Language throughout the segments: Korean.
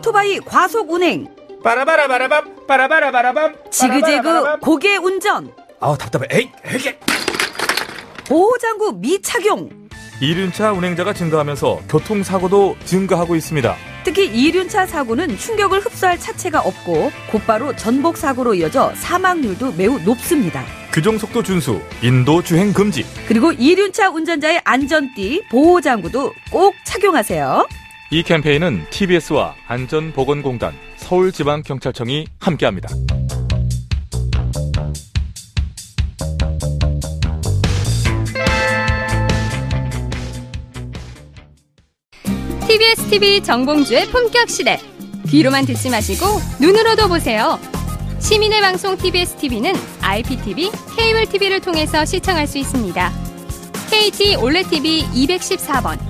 오토바이 과속 운행. 빠라바라바라밤 빠라바라바라밤 지그재그 고개 운전. 아우 답답해 에이 에이 보호장구 미착용. 이륜차 운행자가 증가하면서 교통사고도 증가하고 있습니다. 특히 이륜차 사고는 충격을 흡수할 차체가 없고 곧바로 전복 사고로 이어져 사망률도 매우 높습니다. 규정속도 준수, 인도 주행 금지. 그리고 이륜차 운전자의 안전띠, 보호장구도 꼭 착용하세요. 이 캠페인은 TBS와 안전보건공단, 서울지방경찰청이 함께합니다. TBS 정봉주의 품격 시대. 귀로만 듣지 마시고 눈으로도 보세요. 시민의 방송 TBS TV는 IPTV, 케이블 TV를 통해서 시청할 수 있습니다. KT 올레 TV 214번,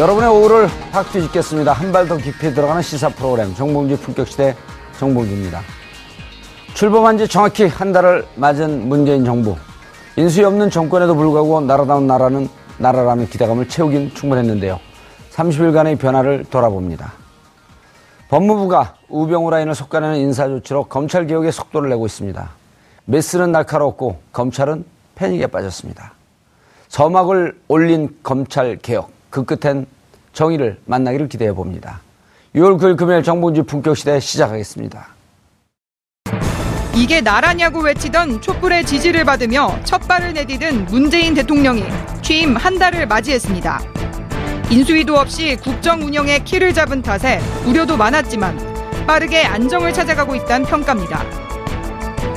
여러분의 오후를 확 뒤집겠습니다. 한 발 더 깊이 들어가는 시사 프로그램 정봉주 품격시대 정봉주입니다. 출범한 지 정확히 한 달을 맞은 문재인 정부. 인수위 없는 정권에도 불구하고 나라다운 나라는 나라라는 기대감을 채우긴 충분했는데요. 30일간의 변화를 돌아봅니다. 법무부가 우병우 라인을 속가내는 인사 조치로 검찰 개혁에 속도를 내고 있습니다. 메스는 날카롭고 검찰은 패닉에 빠졌습니다. 서막을 올린 검찰 개혁. 그 끝엔 정의를 만나기를 기대해 봅니다. 6월 9일 금요일 정봉주 품격 시대 시작하겠습니다. 이게 나라냐고 외치던 촛불의 지지를 받으며 첫 발을 내디딘 문재인 대통령이 취임 한 달을 맞이했습니다. 인수위도 없이 국정 운영에 키를 잡은 탓에 우려도 많았지만 빠르게 안정을 찾아가고 있다는 평가입니다.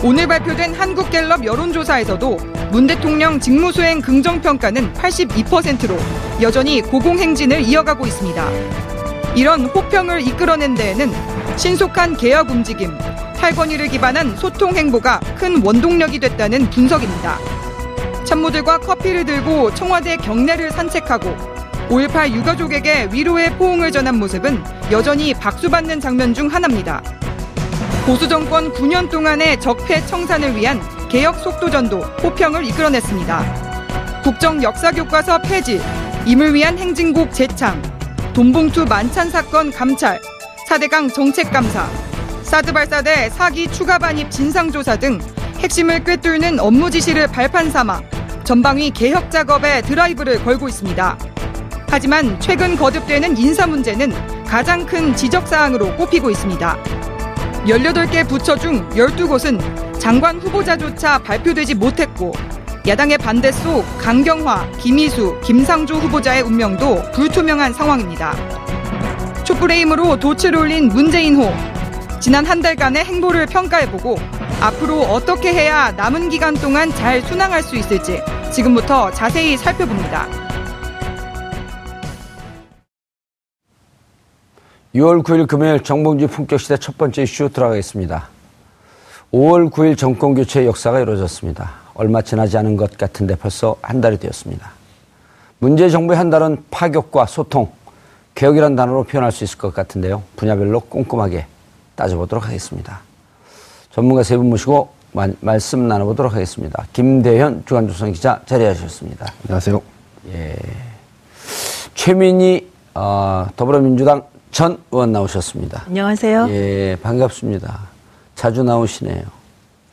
오늘 발표된 한국갤럽 여론조사에서도 문 대통령 직무수행 긍정평가는 82%로 여전히 고공행진을 이어가고 있습니다. 이런 호평을 이끌어낸 데에는 신속한 개혁 움직임, 탈권위를 기반한 소통 행보가 큰 원동력이 됐다는 분석입니다. 참모들과 커피를 들고 청와대 경내를 산책하고 5.18 유가족에게 위로의 포옹을 전한 모습은 여전히 박수받는 장면 중 하나입니다. 보수 정권 9년 동안의 적폐 청산을 위한 개혁 속도전도 호평을 이끌어냈습니다. 국정 역사 교과서 폐지, 임을 위한 행진곡 재창, 돈봉투 만찬 사건 감찰, 4대강 정책 감사, 사드 발사대 사기 추가 반입 진상조사 등 핵심을 꿰뚫는 업무 지시를 발판 삼아 전방위 개혁 작업에 드라이브를 걸고 있습니다. 하지만 최근 거듭되는 인사 문제는 가장 큰 지적 사항으로 꼽히고 있습니다. 18개 부처 중 12곳은 장관 후보자조차 발표되지 못했고 야당의 반대 속 강경화, 김희수, 김상조 후보자의 운명도 불투명한 상황입니다. 촛불의 힘으로 도치를 올린 문재인호. 지난 한 달간의 행보를 평가해보고 앞으로 어떻게 해야 남은 기간 동안 잘 순항할 수 있을지 지금부터 자세히 살펴봅니다. 6월 9일 금요일 정봉주 품격시대 첫 번째 이슈 들어가겠습니다. 5월 9일 정권 교체 역사가 이루어졌습니다. 얼마 지나지 않은 것 같은데 벌써 한 달이 되었습니다. 문재 정부의 한 달은 파격과 소통, 개혁이란 단어로 표현할 수 있을 것 같은데요. 분야별로 꼼꼼하게 따져보도록 하겠습니다. 전문가 세 분 모시고 마- 말씀 나눠보도록 하겠습니다. 김대현 주간조선 기자 자리하셨습니다. 안녕하세요. 최민희 어, 더불어민주당 전 의원 나오셨습니다. 안녕하세요. 예, 반갑습니다. 자주 나오시네요.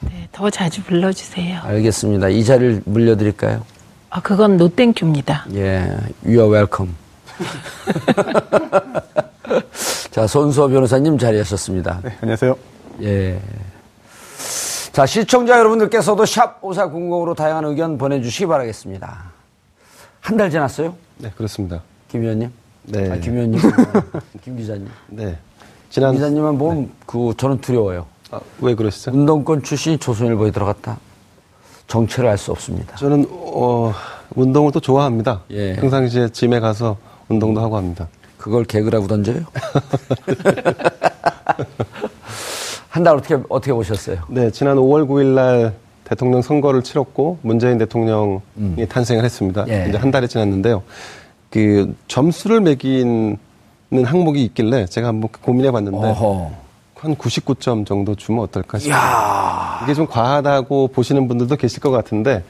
네, 더 자주 불러주세요. 알겠습니다. 이 자리를 물려드릴까요? 아, 그건 노땡큐입니다. 예, you are welcome. 자, 손수호 변호사님 자리하셨습니다. 네, 안녕하세요. 예. 자, 시청자 여러분들께서도 샵 5400으로 다양한 의견 보내주시기 바라겠습니다. 한 달 지났어요? 네, 그렇습니다. 김 의원님? 네. 아, 김 의원님? 김 기자님? 네. 김 지난 기자님은 보면 그, 저는 두려워요. 아, 왜 그러시죠? 운동권 출신이 조선일보에 들어갔다. 정체를 알 수 없습니다. 저는 어, 운동을 또 좋아합니다. 예. 평상시에 짐에 가서 운동도 하고 합니다. 그걸 개그라고 던져요? 한 달 어떻게, 어떻게 보셨어요? 네, 지난 5월 9일 날 대통령 선거를 치렀고 문재인 대통령이 탄생을 했습니다. 예. 이제 한 달이 지났는데요. 그 점수를 매기는 항목이 있길래 제가 한번 고민해 봤는데 어허. 한 99점 정도 주면 어떨까 싶어요. 이게 좀 과하다고 보시는 분들도 계실 것 같은데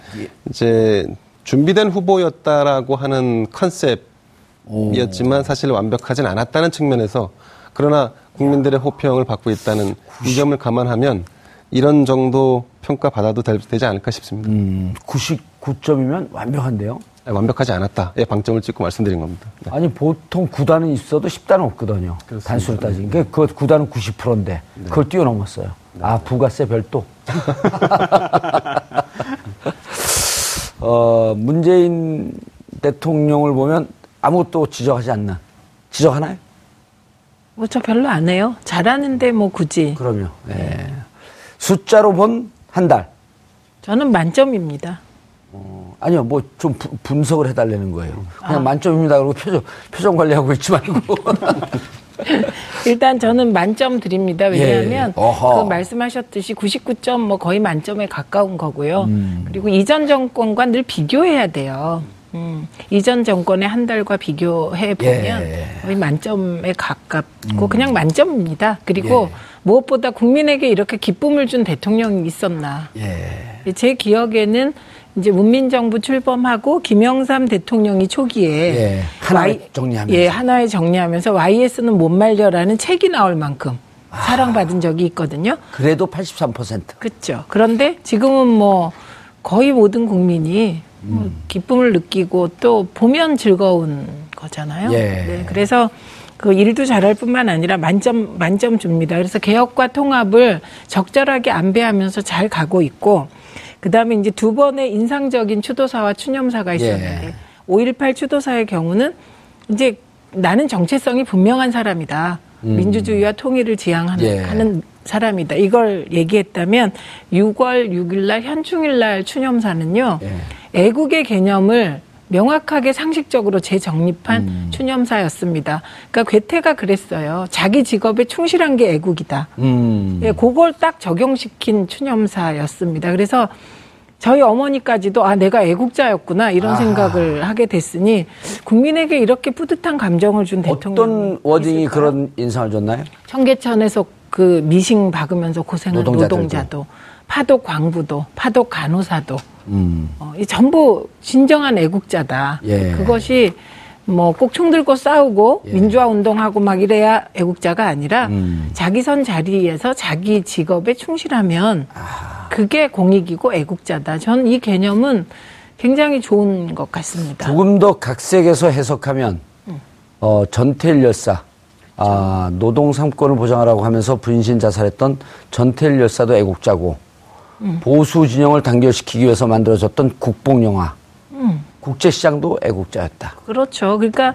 이제 준비된 후보였다라고 하는 컨셉이었지만 사실 완벽하진 않았다는 측면에서 그러나 국민들의 호평을 받고 있다는 이 점을 감안하면 이런 정도 평가 받아도 될- 되지 않을까 싶습니다. 음, 99점이면 완벽한데요? 네, 완벽하지 않았다의 방점을 찍고 말씀드린 겁니다. 네. 아니, 보통 9단은 있어도 10단은 없거든요. 단수로 따지면. 그그 9단은 90%인데, 그걸 뛰어넘었어요. 아, 부가세 별도. 어, 문재인 대통령을 보면 아무것도 지적하지 않는. 지적하나요? 뭐 저 별로 안 해요. 잘하는데 뭐 굳이. 그럼요. 예. 숫자로 본 한 달. 저는 만점입니다. 어, 아니요, 뭐 좀 분석을 해달라는 거예요. 그냥 만점입니다. 그러고 표정, 표정 관리하고 있지 말고. 일단 저는 만점 드립니다. 왜냐하면 예. 어허. 그 말씀하셨듯이 99점 뭐 거의 만점에 가까운 거고요. 음. 그리고 이전 정권과 늘 비교해야 돼요. 음, 이전 정권의 한 달과 비교해 보면 예. 거의 만점에 가깝고 그냥 만점입니다. 그리고 예. 무엇보다 국민에게 이렇게 기쁨을 준 대통령이 있었나. 예. 제 기억에는 이제 문민정부 출범하고 김영삼 대통령이 초기에 예, 하나에 Y- 정리하면서. 예, 하나에 정리하면서 YS는 못 말려라는 책이 나올 만큼 아. 사랑받은 적이 있거든요. 그래도 83%. 그렇죠. 그런데 지금은 뭐 거의 모든 국민이 뭐 음. 기쁨을 느끼고 또 보면 즐거운 거잖아요. 예. 네, 그래서 그 일도 잘할 뿐만 아니라 만점 만점 줍니다. 그래서 개혁과 통합을 적절하게 안배하면서 잘 가고 있고 그다음에 이제 두 번의 인상적인 추도사와 추념사가 있었는데 예. 5.18 추도사의 경우는 이제 나는 정체성이 분명한 사람이다. 민주주의와 통일을 지향하는 음. 예. 하는 사람이다. 이걸 얘기했다면 6월 6일 날 현충일 날 추념사는요. 예. 애국의 개념을 명확하게 상식적으로 재정립한 음. 추념사였습니다. 그러니까 괴테가 그랬어요. 자기 직업에 충실한 게 애국이다. 음. 예, 그걸 딱 적용시킨 추념사였습니다. 그래서 저희 어머니까지도 아 내가 애국자였구나 이런 아하. 생각을 하게 됐으니 국민에게 이렇게 뿌듯한 감정을 준 대통령 어떤 워딩이 그런 인상을 줬나요? 청계천에서 그 미싱 박으면서 고생한 노동자들도. 노동자도 파독 광부도 파독 간호사도 음. 어, 이 전부 진정한 애국자다. 예. 그것이 뭐 꼭 총 들고 싸우고 예. 민주화 운동하고 막 이래야 애국자가 아니라 음. 자기 선 자리에서 자기 직업에 충실하면 그게 공익이고 애국자다. 저는 이 개념은 굉장히 좋은 것 같습니다. 조금 더 각색에서 해석하면 어, 전태일 열사 아, 노동 삼권을 보장하라고 하면서 분신 자살했던 전태일 열사도 애국자고 보수 진영을 단결시키기 위해서 만들어졌던 국뽕 영화 국제시장도 애국자였다. 그렇죠. 그러니까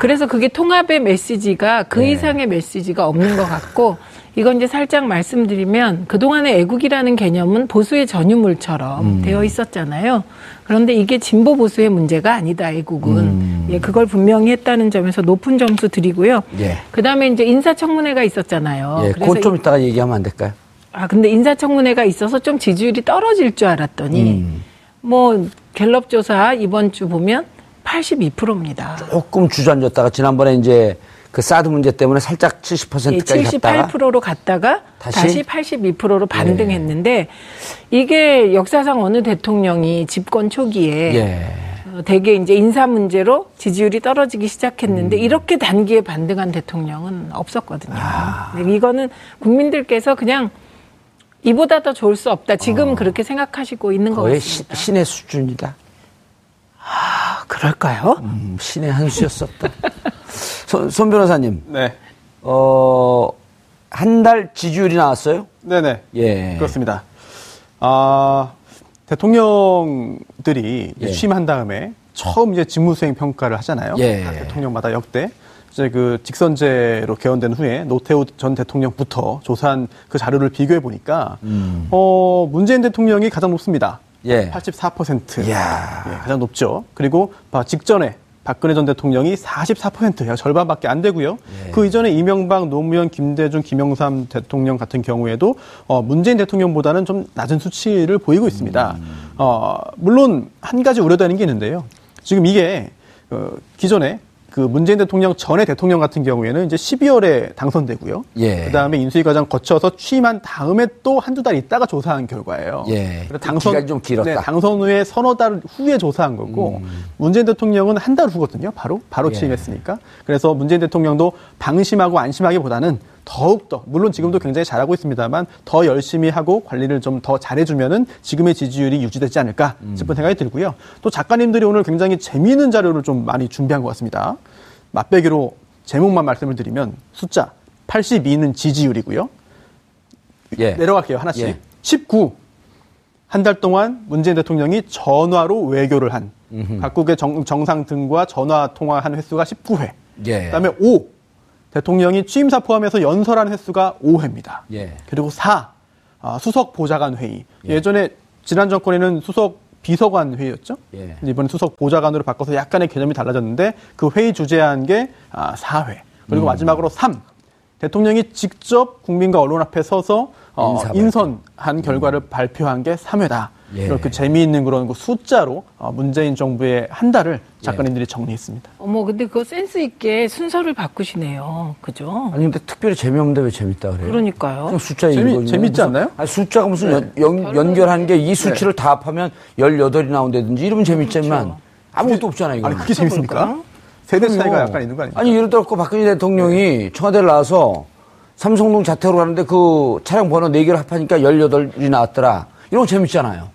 그래서 그게 통합의 메시지가 그 네. 이상의 메시지가 없는 것 같고 이건 이제 살짝 말씀드리면 그동안의 애국이라는 개념은 보수의 전유물처럼 음. 되어 있었잖아요. 그런데 이게 진보 보수의 문제가 아니다. 애국은 예, 그걸 분명히 했다는 점에서 높은 점수 드리고요. 음. 예. 그다음에 이제 인사청문회가 있었잖아요. 예, 그래서 그건 좀 이- 이따가 얘기하면 안 될까요? 아 근데 인사청문회가 있어서 좀 지지율이 떨어질 줄 알았더니 음. 뭐 갤럽 조사 이번 주 보면 82%입니다. 조금 주저앉았다가 지난번에 이제 그 사드 문제 때문에 살짝 70%까지 예, 갔다가 78%로 갔다가 다시? 다시, 82%로 반등했는데 이게 역사상 어느 대통령이 집권 초기에 예. 어, 대개 이제 인사 문제로 지지율이 떨어지기 시작했는데 음. 이렇게 단기에 반등한 대통령은 없었거든요. 아. 이거는 국민들께서 그냥 이보다 더 좋을 수 없다. 지금 그렇게 생각하시고 있는 것 어. 거의 시- 같습니다. 신의 수준이다. 아, 그럴까요? 음, 신의 한 수였었다. 손, 손 변호사님, 네. 어, 한 달 지지율이 나왔어요? 네네. 예. 그렇습니다. 아, 대통령들이 예. 취임한 다음에 처음 이제 직무수행 평가를 하잖아요. 예. 각 대통령마다 역대. 이제 그 직선제로 개헌된 후에 노태우 전 대통령부터 조사한 그 자료를 비교해 보니까 어, 문재인 대통령이 가장 높습니다. 음. 예. 84%. 이야. 예, 가장 높죠. 그리고 바- 직전에 박근혜 전 대통령이 44%, 약 절반밖에 안 되고요. 예. 그 이전에 이명박, 노무현, 김대중, 김영삼 대통령 같은 경우에도 어, 문재인 대통령보다는 좀 낮은 수치를 보이고 있습니다. 음. 어, 물론 한 가지 우려되는 게 있는데요. 지금 이게 어, 기존에 그 문재인 대통령 전에 대통령 같은 경우에는 이제 12월에 당선되고요. 예. 그다음에 인수위 과정 거쳐서 취임한 다음에 또 한두 달 있다가 조사한 결과예요. 예. 그래서 그 기간이 좀 길었다. 네, 당선 후에 서너 달 후에 조사한 거고 문재인 대통령은 한 달 후거든요. 바로 바로 음. 예. 취임했으니까. 그래서 문재인 대통령도 방심하고 안심하기보다는 더욱 더 물론 지금도 음. 굉장히 잘하고 있습니다만 더 열심히 하고 관리를 좀 더 잘해주면은 지금의 지지율이 유지되지 않을까 음. 싶은 생각이 들고요. 또 작가님들이 오늘 굉장히 재미있는 자료를 좀 많이 준비한 것 같습니다. 맛배기로 제목만 말씀을 드리면 숫자 82는 지지율이고요. 예. 내려갈게요 하나씩. 예. 19. 한 달 동안 문재인 대통령이 전화로 외교를 한 각국의 정, 상 등과 전화 통화한 횟수가 19회. 예. 그다음에 5. 대통령이 취임사 포함해서 연설한 횟수가 5회입니다. 예. 그리고 4. 아, 수석 보좌관 회의. 예 전에 지난 정권에는 수석 비서관 회의였죠. 예. 이번에 수석 보좌관으로 바꿔서 약간의 개념이 달라졌는데 그 회의 주재한 게 아, 4회. 음. 그리고 마지막으로 3. 대통령이 직접 국민과 언론 앞에 서서 어. 인선한 결과를 발표한 게 3회다. 예. 이렇게 재미있는 그런 그 숫자로 어, 문재인 정부의 한 달을 작가님들이 정리했습니다. 어머, 근데 그거 센스 있게 순서를 바꾸시네요. 그죠? 아니 근데 특별히 재미없는데 왜 재밌다 그래요? 그러니까요. 그냥 숫자 재미-. 재밌지 않나요? 아니, 숫자가 무슨 연, 연, 연 결한 게 이 수치를 다 합하면 18이 나온다든지 이러면 재밌지만 아무것도 없잖아요. 이거. 아니 그게 재밌습니까? 세대 차이가 약간 있는 거 아닙니까? 아니 예를 들어 그 박근혜 대통령이 청와대를 나와서 삼성동 자택으로 가는데 그 차량 번호 4개를 합하니까 18이 나왔더라. 이런 거 재밌잖아요.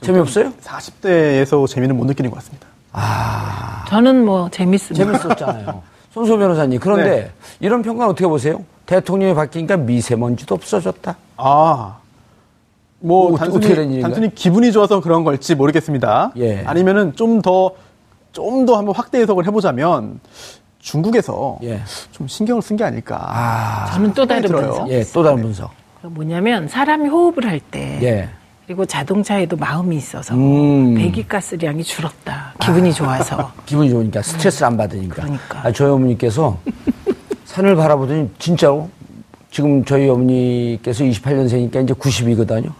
재미없어요? 40대에서 재미는 못 느끼는 것 같습니다. 저는 뭐 재밌습니다. 재밌었잖아요. 손소 변호사님. 그런데 네. 이런 평가는 어떻게 보세요? 대통령이 바뀌니까 미세먼지도 없어졌다. 아, 뭐뭐 어떻게 단순히? 단순히 기분이 좋아서 그런 걸지 모르겠습니다. 예. 아니면은 좀 더 좀 더 한번 확대 해석을 해보자면 중국에서 예. 좀 신경을 쓴 게 아닐까. 저는 또 다른. 분석. 예, 또 다른 분석. 뭐냐면 사람이 호흡을 할때 예. 그리고 자동차에도 마음이 있어서 음. 배기가스량이 줄었다. 기분이 좋아서. 기분이 좋으니까 스트레스를 안 받으니까. 그러니까. 아, 저희 어머니께서 산을 바라보더니 진짜로 지금 저희 어머니께서 28년생이니까 이제 90이거든요.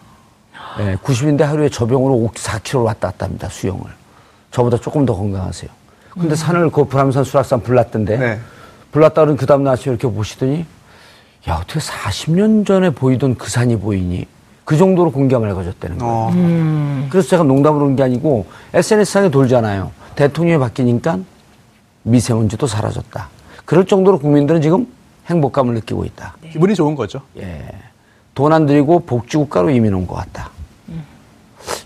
네, 90인데 하루에 저병으로 4km 왔다 갔다 합니다, 수영을. 저보다 조금 더 건강하세요. 근데 산을 그 불암산 수락산 불났던데 네. 불났다 그러면 그 다음날 아침에 이렇게 보시더니 야, 어떻게 40년 전에 보이던 그 산이 보이니? 그 정도로 공기가 맑아졌다는 거예요. 어, 그래서 제가 농담으로 그런 게 아니고 SNS상에 돌잖아요. 대통령이 바뀌니까 미세먼지도 사라졌다. 그럴 정도로 국민들은 지금 행복감을 느끼고 있다. 기분이 좋은 거죠. 예. 돈 안 들이고 복지국가로 이민 온 것 같다.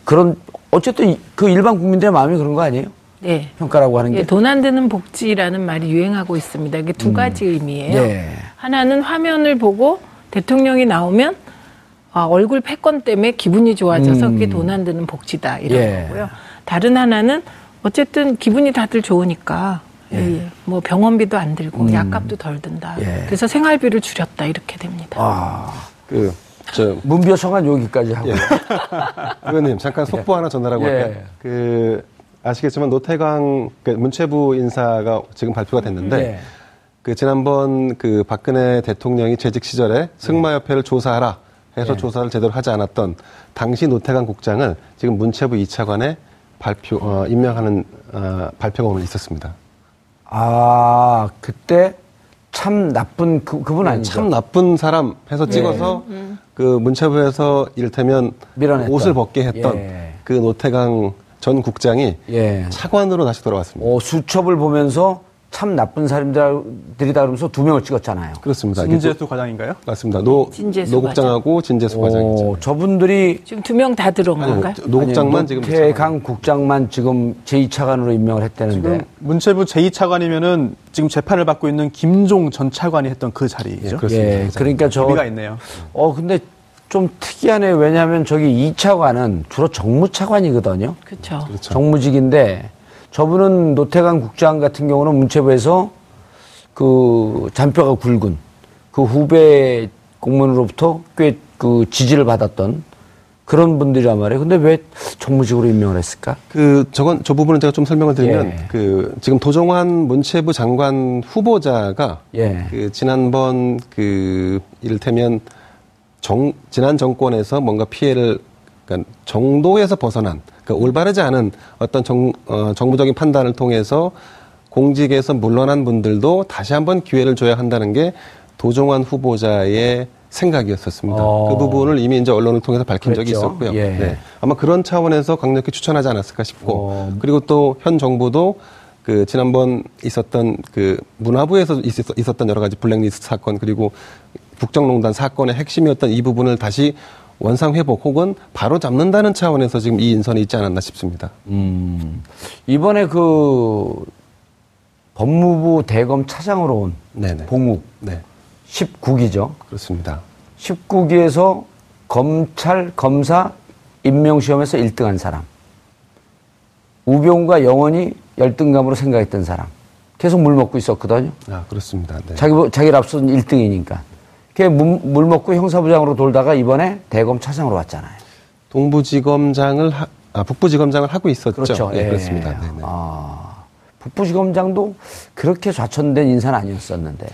그런, 어쨌든 이- 그 일반 국민들의 마음이 그런 거 아니에요? 네. 평가라고 하는 게. 돈안 드는 복지라는 말이 유행하고 있습니다. 이게 두 가지 의미예요. 예. 하나는 화면을 보고 대통령이 나오면 아, 얼굴 패권 때문에 기분이 좋아져서 음. 그게 돈 안 드는 복지다 이런 예. 거고요. 다른 하나는 어쨌든 기분이 다들 좋으니까 예, 뭐 병원비도 안 들고 약값도 덜 든다. 음. 예. 그래서 생활비를 줄였다 이렇게 됩니다. 아, 그, 저, 문비어청은 여기까지 하고. 의원님 잠깐 속보 하나 전달하고 예. 할게요. 그 아시겠지만 노태광 그 문체부 인사가 지금 발표가 됐는데 예. 그 지난번 그 박근혜 대통령이 재직 시절에 승마협회를 조사하라 해서 예. 조사를 제대로 하지 않았던 당시 노태광 국장을 지금 문체부 2차관에 발표 어, 임명하는 어, 발표가 오늘 있었습니다. 아, 그때 참 나쁜 그, 그분 네, 아니죠? 참 나쁜 사람 해서 찍어서 그 문체부에서 이를테면 밀어냈던. 옷을 벗게 했던 예. 그 노태강 전 국장이 예. 차관으로 다시 돌아왔습니다. 어, 수첩을 보면서 참 나쁜 사람들이다 그러면서 두 명을 찍었잖아요. 그렇습니다. 김재수 과장인가요? 또- 맞습니다. 노, 진재수 노 국장하고 진재수 과장이죠. 어, 저분들이 지금 두 명 다 들어온 아니, 건가요? 노 국장만 지금 태강 국장만 지금 제2차관으로 임명을 했다는데 지금 문체부 제2차관이면은 지금 재판을 받고 있는 김종 전 차관이 했던 그 자리죠. 예, 그렇습니다. 예, 그러니까 저 의미가 있네요. 어 근데 좀 특이하네. 왜냐하면 저기 2차관은 주로 정무차관이거든요. 그렇죠. 그렇죠. 정무직인데 저분은 노태강 국장 같은 경우는 문체부에서 그 잔뼈가 굵은 그 후배 공무원으로부터 꽤 그 지지를 받았던 그런 분들이란 말이에요. 근데 왜 정무직으로 임명을 했을까? 그 저건 저 부분은 제가 좀 설명을 드리면 예. 그 지금 도종환 문체부 장관 후보자가 예. 그 지난번 그 이를테면 정 지난 정권에서 뭔가 피해를 그러니까 정도에서 벗어난 그러니까 올바르지 않은 어떤 정 어, 정부적인 판단을 통해서 공직에서 물러난 분들도 다시 한번 기회를 줘야 한다는 게 도종환 후보자의 생각이었었습니다. 어. 그 부분을 이미 이제 언론을 통해서 밝힌 적이 그랬죠. 있었고요. 예. 네. 아마 그런 차원에서 강력히 추천하지 않았을까 싶고 어. 그리고 또 현 정부도 그 지난번 있었던 그 문화부에서 있었, 있었던 여러 가지 블랙리스트 사건 그리고 국정농단 사건의 핵심이었던 이 부분을 다시 원상 회복 혹은 바로 잡는다는 차원에서 지금 이 인선이 있지 않았나 싶습니다. 음, 이번에 그 법무부 대검 차장으로 온 네네. 봉욱 네, 19기죠. 그렇습니다. 19기에서 검찰 검사 임명 시험에서 1등한 사람. 우병우가 영원히 열등감으로 생각했던 사람. 계속 물 먹고 있었거든요. 아 그렇습니다. 네. 자기 자기를 앞선 1등이니까. 걔 물, 물 먹고 형사부장으로 돌다가 이번에 대검 차장으로 왔잖아요. 동부지검장을 하, 아 북부지검장을 하고 있었죠. 그렇죠. 예, 예. 그렇습니다. 네네. 아, 북부지검장도 그렇게 좌천된 인사는 아니었었는데.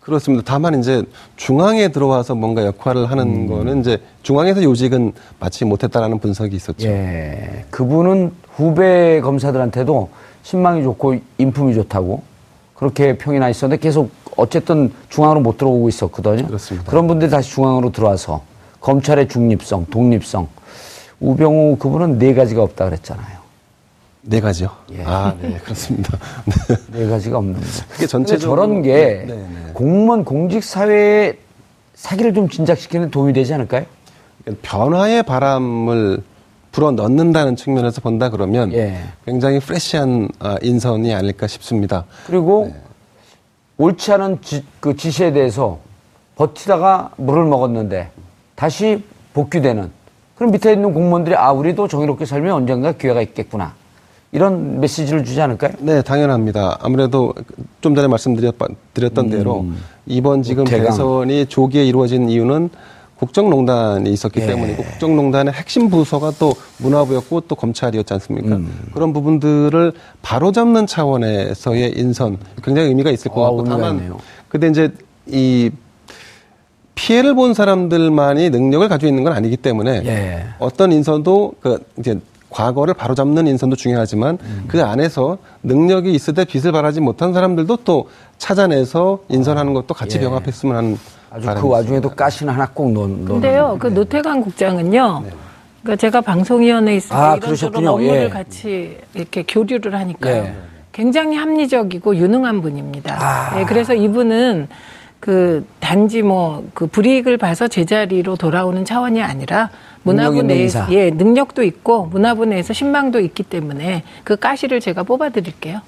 그렇습니다. 다만 이제 중앙에 들어와서 뭔가 역할을 하는 음. 거는 이제 중앙에서 요직은 마치 못했다라는 분석이 있었죠. 예. 그분은 후배 검사들한테도 신망이 좋고 인품이 좋다고 그렇게 평이 나 있었는데 계속 어쨌든 중앙으로 못 들어오고 있었거든요. 그렇습니다. 런 분들이 다시 중앙으로 들어와서 검찰의 중립성, 독립성. 우병우 그분은 네 가지가 없다 그랬잖아요. 네 가지요. 예. 아, 네, 그렇습니다. 네. 네 가지가 없는데. 그게 전체적으로 저런 게 네, 네. 공무원 공직 사회의 사기를 좀 진작시키는 데 도움이 되지 않을까요? 변화의 바람을 불어 넣는다는 측면에서 본다 그러면 예. 굉장히 프레시한 아, 인선이 아닐까 싶습니다. 그리고 네. 옳지 않은 지, 그 지시에 대해서 버티다가 물을 먹었는데 다시 복귀되는 그럼 밑에 있는 공무원들이 아 우리도 정의롭게 살면 언젠가 기회가 있겠구나 이런 메시지를 주지 않을까요? 네, 당연합니다. 아무래도 좀 전에 말씀드렸던 대로 이번 지금 음. 대강. 대선이 조기에 이루어진 이유는 국정농단이 있었기 예. 때문이고 국정농단의 핵심 부서가 또 문화부였고 또 검찰이었지 않습니까? 음. 그런 부분들을 바로잡는 차원에서의 인선 굉장히 의미가 있을 것 아, 같고 의미가 다만 있네요. 근데 이제 이 피해를 본 사람들만이 능력을 가지고 있는 건 아니기 때문에 예. 어떤 인선도 그 이제 과거를 바로잡는 인선도 중요하지만 음. 그 안에서 능력이 있을 때 빛을 발하지 못한 사람들도 또 찾아내서 인선하는 것도 같이 예. 병합했으면 하는 아주 그 와중에도. 가시는 하나 꼭 넣, 넣는 근데요, 그 노태강 국장은요, 그러니까 제가 방송위원회에 있을 때 아, 이런저런 그러셨군요. 업무를 예. 같이 이렇게 교류를 하니까요. 예. 굉장히 합리적이고 유능한 분입니다. 아. 예, 그래서 이분은 그 단지 뭐 그 불이익을 봐서 제자리로 돌아오는 차원이 아니라 문화부 내에서. 예 능력도 있고 문화부 내에서 신망도 있기 때문에 그 가시를 제가 뽑아드릴게요.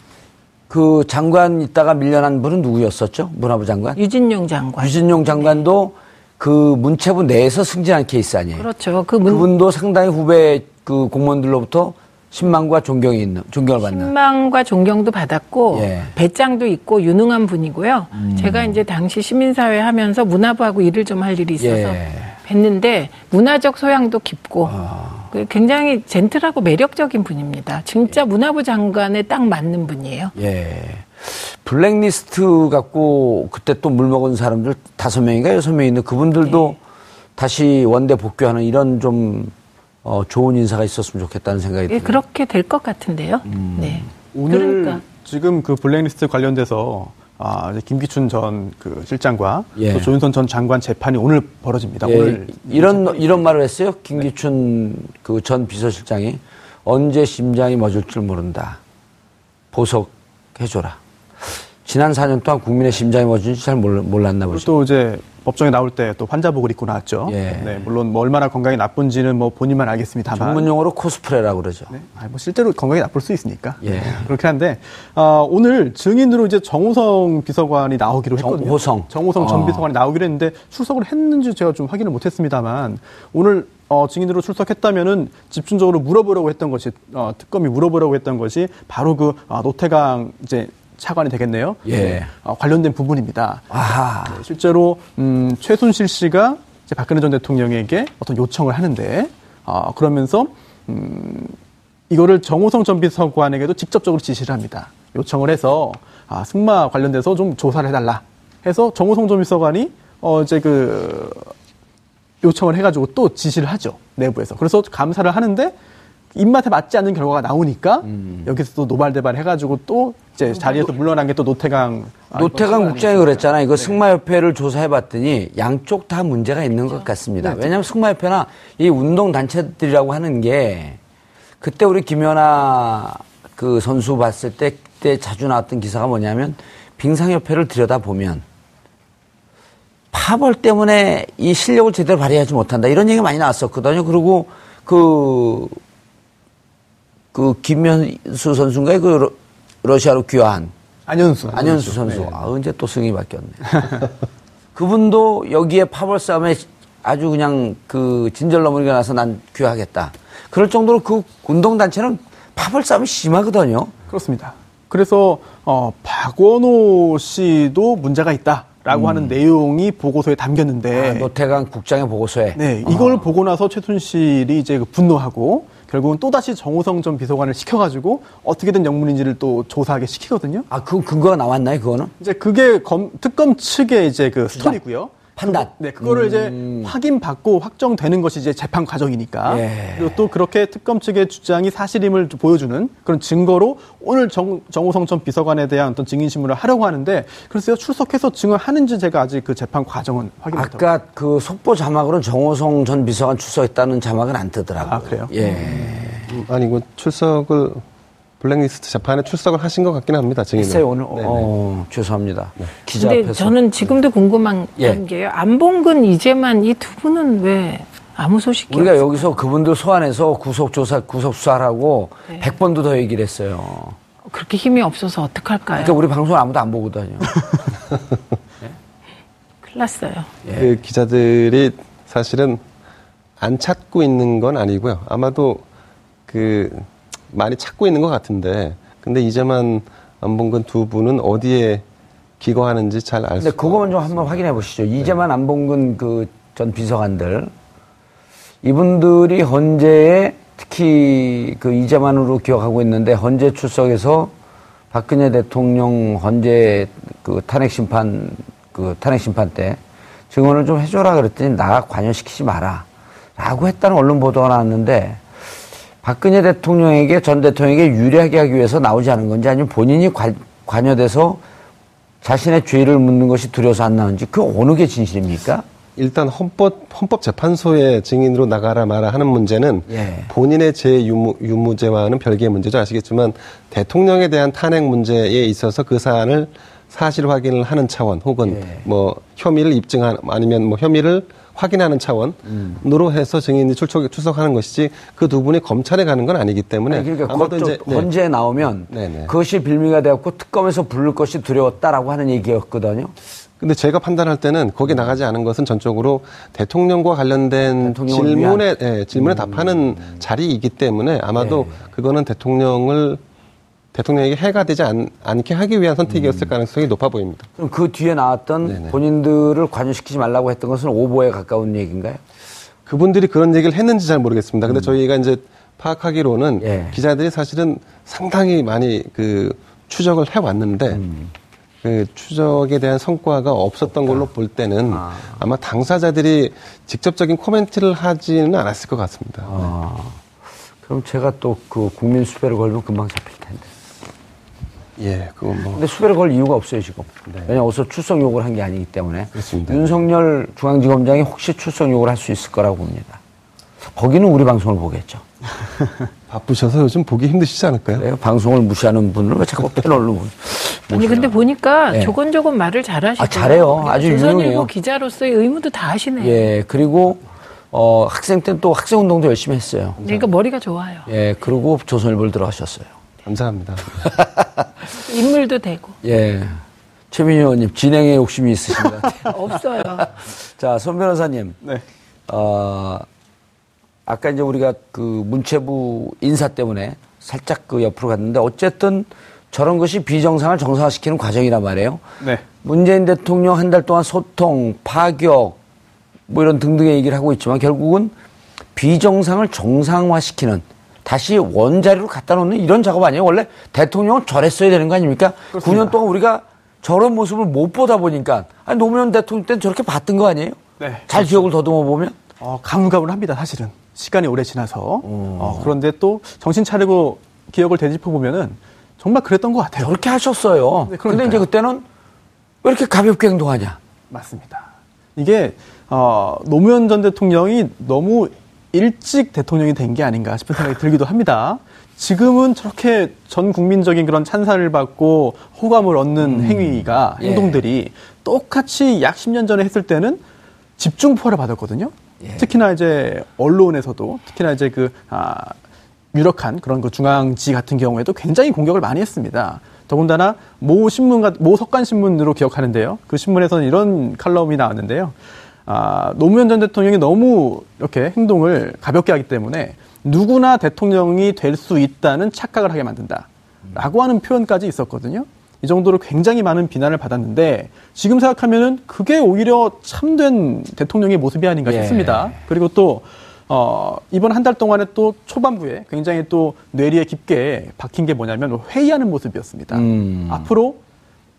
그 장관 있다가 밀려난 분은 누구였었죠? 문화부 장관? 유진용 장관. 유진용 장관도 그 문체부 내에서 승진한 케이스 아니에요? 그렇죠. 그 문, 그분도 상당히 후배 그 공무원들로부터 신망과 존경이 있는 존경을 받는. 신망과 존경도 받았고 예. 음. 배짱도 있고 유능한 분이고요. 제가 이제 당시 시민사회 하면서 문화부하고 일을 좀 할 일이 있어서 예. 뵀는데 문화적 소양도 깊고 아. 그 굉장히 젠틀하고 매력적인 분입니다. 진짜 문화부 장관에 딱 맞는 분이에요. 예. 블랙리스트 갖고 그때 또 물 먹은 사람들 다섯 명인가 여섯 명 있는 그분들도 네. 다시 원대 복귀하는 이런 좀 어, 좋은 인사가 있었으면 좋겠다는 생각이 예, 듭니다. 그렇게 될 것 같은데요. 음. 네. 오늘 그러니까. 지금 그 블랙리스트 관련돼서 아, 이제 김기춘 전 그 실장과 예. 또 조윤선 전 장관 재판이 오늘 벌어집니다. 예, 오늘 이런 이런 말을 했어요. 김기춘 그전 비서실장이 언제 심장이 멎을 줄 모른다. 보석해줘라. 지난 4년 동안 국민의 심장이 멎은지 잘 몰- 몰랐나 보죠. 또 이제 법정에 나올 때 또 환자복을 입고 나왔죠. 예. 네, 물론 뭐 얼마나 건강이 나쁜지는 뭐 본인만 알겠습니다만. 전문 용어로 코스프레라고 그러죠. 네. 아니, 뭐 실제로 건강이 나쁠 수 있으니까. 예. 네, 그렇긴 한데 아, 오늘 증인으로 이제 정호성 비서관이 나오기로 했거든요. 정호성. 정호성 전 아. 비서관이 나오기로 했는데 출석을 했는지 제가 좀 확인을 못했습니다만 오늘 어, 증인으로 출석했다면은 집중적으로 물어보려고 했던 것이 어, 특검이 물어보려고 했던 것이 바로 그 아, 노태강 이제 차관이 되겠네요. 예. 어, 관련된 부분입니다. 아하. 네, 실제로 음, 최순실 씨가 이제 박근혜 전 대통령에게 어떤 요청을 하는데 아, 그러면서 음, 이거를 정호성 전 비서관에게도 직접적으로 지시를 합니다. 요청을 해서 아, 승마 관련돼서 좀 조사를 해달라 해서 정호성 전 비서관이 어, 이제 그 요청을 해가지고 또 지시를 하죠 내부에서. 그래서 감사를 하는데 입맛에 맞지 않는 결과가 나오니까 여기서 또 노발대발 해가지고 또 이제 자리에서 물러난 게 또 노태강 아, 노태강 국장이 그랬잖아요. 이거 승마협회를 조사해봤더니 양쪽 다 문제가 있는 것 같습니다. 왜냐하면 승마협회나 이 운동 단체들이라고 하는 게 그때 우리 김연아 그 선수 봤을 때 그때 자주 나왔던 기사가 뭐냐면 빙상협회를 들여다보면 파벌 때문에 이 실력을 제대로 발휘하지 못한다. 이런 얘기가 많이 나왔었거든요. 그리고 그, 그 김현수 선수인가요? 그 러- 러시아로 귀화한 안현수 안현수 선수. 네. 아, 언제 또 승이 바뀌었네. 그분도 여기에 파벌 싸움에 아주 그냥 그 진절 넘어리가 나서 난 귀화하겠다. 그럴 정도로 그 운동단체는 파벌 싸움이 심하거든요. 그렇습니다. 그래서 어, 박원호 씨도 문제가 있다 라고 하는 내용이 보고서에 담겼는데 아, 노태강 국장의 보고서에. 네, 이걸 보고 나서 최순실이 이제 그 분노하고 결국은 또다시 정호성 전 비서관을 시켜가지고 어떻게든 영문인지를 또 조사하게 시키거든요. 아, 그 근거가 나왔나요, 그거는? 이제 그게 검- 특검 측의 이제 그 스토리고요. 판단. 네, 그거를 음. 이제 확인받고 확정되는 것이 이제 재판 과정이니까. 예. 그리고 또 그렇게 특검 측의 주장이 사실임을 좀 보여주는 그런 증거로 오늘 정, 정호성 전 비서관에 대한 어떤 증인신문을 하려고 하는데 글쎄요, 출석해서 증언하는지 제가 아직 그 재판 과정은 확인 못하고. 아까 그 속보 자막으로는 정호성 전 비서관 출석했다는 자막은 안 뜨더라고요. 아, 그래요? 예. 음, 아니 고 출석을 블랙리스트 재판에 출석을 하신 것 같긴 합니다. 증인은. 글쎄요, 오늘, 네네. 어, 죄송합니다. 기자 근데 앞에서. 저는 지금도 궁금한 예. 게요. 안봉근 이재만 이 두 분은 왜 아무 소식이 우리가 없어요? 여기서 그분들 소환해서 구속 조사, 구속 수사라고 네. 100번도 더 얘기를 했어요. 그렇게 힘이 없어서 어떡할까요? 그러니까 우리 방송을 아무도 안 보거든요. 큰일 났어요. 예. 그 기자들이 사실은 안 찾고 있는 건 아니고요. 아마도 그 많이 찾고 있는 것 같은데, 근데 이제만 안봉근 두 분은 어디에 기거하는지 잘 알 수. 근데 그거만 좀 한번 확인해 보시죠. 이재만 안봉근 그전 비서관들 이분들이 헌재에 특히 그 이재만으로 기억하고 있는데 헌재 출석에서 박근혜 대통령 헌재 그 탄핵 심판 그 탄핵 심판 때 증언을 좀 해줘라 그랬더니 나 관여시키지 마라 라고 했다는 언론 보도가 나왔는데 박근혜 대통령에게 전 대통령에게 유리하게 하기 위해서 나오지 않은 건지 아니면 본인이 관, 관여돼서 자신의 죄를 묻는 것이 두려워서 안 나오는지 그 어느 게 진실입니까? 일단 헌법 헌법재판소에 증인으로 나가라 마라 하는 문제는 예. 본인의 제 유무, 유무죄와는 별개의 문제죠. 아시겠지만 대통령에 대한 탄핵 문제에 있어서 그 사안을 사실 확인을 하는 차원 혹은 예. 뭐 혐의를 입증한 아니면 뭐 혐의를 확인하는 차원으로 해서 증인이 출석, 출석하는 것이지 그 두 분이 검찰에 가는 건 아니기 때문에 아니, 그러니까 아마도 이제 네. 헌재에 나오면 네네. 그것이 빌미가 되었고 특검에서 부를 것이 두려웠다라고 하는 얘기였거든요. 근데 제가 판단할 때는 거기 나가지 않은 것은 전적으로 대통령과 관련된 질문에 예, 질문에 답하는 자리이기 때문에 아마도 네. 그거는 대통령을 대통령에게 해가 되지 않, 않게 하기 위한 선택이었을 가능성이 높아 보입니다. 그럼 그 뒤에 나왔던 네네. 본인들을 관여시키지 말라고 했던 것은 오보에 가까운 얘기인가요? 그분들이 그런 얘기를 했는지 잘 모르겠습니다. 근데 저희가 이제 파악하기로는 예. 기자들이 사실은 상당히 많이 그 추적을 해 왔는데 음. 그 추적에 대한 성과가 없었던 걸로 볼 때는 아. 마 당사자들이 직접적인 코멘트를 하지는 않았을 것 같습니다. 아, 그럼 제가 또 그 국민 수배를 걸면 금방 잡힐 텐데. 예, 그건 뭐. 근데 수배를 걸 이유가 없어요, 지금. 왜냐 어서 출석 요구를 한 게 아니기 때문에. 그렇습니다. 윤석열 중앙지검장이 혹시 출석 요구를 할 수 있을 거라고 봅니다. 거기는 우리 방송을 보겠죠. 바쁘셔서 요즘 보기 힘드시지 않을까요? 내가 방송을 무시하는 분을 왜 자꾸 패널로 아니 근데 보니까 예. 조곤조곤 말을 잘하시고 아, 잘해요. 아주 조선일보 유용해요. 기자로서의 의무도 다 하시네요. 예, 그리고 어, 학생 때는 또 학생 운동도 열심히 했어요. 그러니까 머리가 좋아요. 예, 그리고 조선일보를 들어가셨어요. 감사합니다. 인물도 되고 예. 최민희 의원님, 진행에 욕심이 있으신 것 같아요. 없어요. 자, 손 변호사님. 네. 어, 아까 이제 우리가 그 문체부 인사 때문에 살짝 그 옆으로 갔는데 어쨌든 저런 것이 비정상을 정상화시키는 과정이란 말이에요. 네. 문재인 대통령 한 달 동안 소통, 파격, 뭐 이런 등등의 얘기를 하고 있지만 결국은 비정상을 정상화시키는 다시 원자리로 갖다 놓는 이런 작업 아니에요? 원래 대통령은 저랬어야 되는 거 아닙니까? 9년 동안 우리가 저런 모습을 못 보다 보니까 아니 노무현 대통령 때는 저렇게 봤던 거 아니에요? 네. 잘 기억을 더듬어 보면 어, 가물가물합니다, 사실은. 시간이 오래 지나서. 어, 그런데 또 정신 차리고 기억을 되짚어 보면은 정말 그랬던 것 같아요. 저렇게 하셨어요. 네, 그러니까요. 이제 그때는 왜 이렇게 가볍게 행동하냐? 맞습니다. 이게 어, 노무현 전 대통령이 너무 일찍 대통령이 된 게 아닌가 싶은 생각이 들기도 합니다. 지금은 저렇게 전 국민적인 그런 찬사를 받고 호감을 얻는 행위가 예. 행동들이 똑같이 약 10년 전에 했을 때는 집중 포화를 받았거든요. 예. 특히나 이제 언론에서도 특히나 이제 그 아, 유력한 그런 그 중앙지 같은 경우에도 굉장히 공격을 많이 했습니다. 더군다나 모 신문, 모 석간 신문으로 기억하는데요. 그 신문에서는 이런 칼럼이 나왔는데요. 아, 노무현 전 대통령이 너무 이렇게 행동을 가볍게 하기 때문에 누구나 대통령이 될 수 있다는 착각을 하게 만든다. 라고 하는 표현까지 있었거든요. 이 정도로 굉장히 많은 비난을 받았는데 지금 생각하면은 그게 오히려 참된 대통령의 모습이 아닌가 예. 싶습니다. 그리고 또 어, 이번 한 달 동안에 또 초반부에 굉장히 또 뇌리에 깊게 박힌 게 뭐냐면 회의하는 모습이었습니다. 음. 앞으로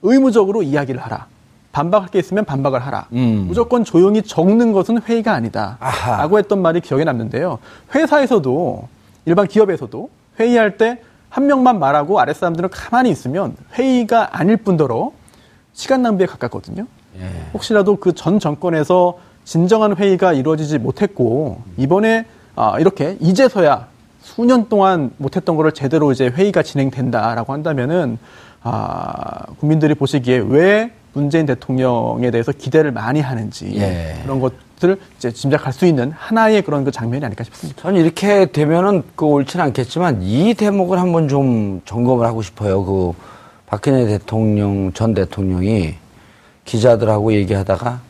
의무적으로 이야기를 하라. 반박할 게 있으면 반박을 하라. 음. 무조건 조용히 적는 것은 회의가 아니다. 아하. 라고 했던 말이 기억에 남는데요. 회사에서도 일반 기업에서도 회의할 때 한 명만 말하고 아랫 사람들은 가만히 있으면 회의가 아닐 뿐더러 시간 낭비에 가깝거든요. 예. 혹시라도 그 전 정권에서 진정한 회의가 이루어지지 못했고 이번에 아, 이렇게 이제서야 수년 동안 못했던 거를 제대로 이제 회의가 진행된다라고 한다면은 아, 국민들이 보시기에 왜 문재인 대통령에 대해서 기대를 많이 하는지 예. 그런 것들을 이제 짐작할 수 있는 하나의 그런 그 장면이 아닐까 싶습니다. 저는 이렇게 되면은 그 옳지는 않겠지만 이 대목을 한번 좀 점검을 하고 싶어요. 그 박근혜 대통령 전 대통령이 기자들하고 얘기하다가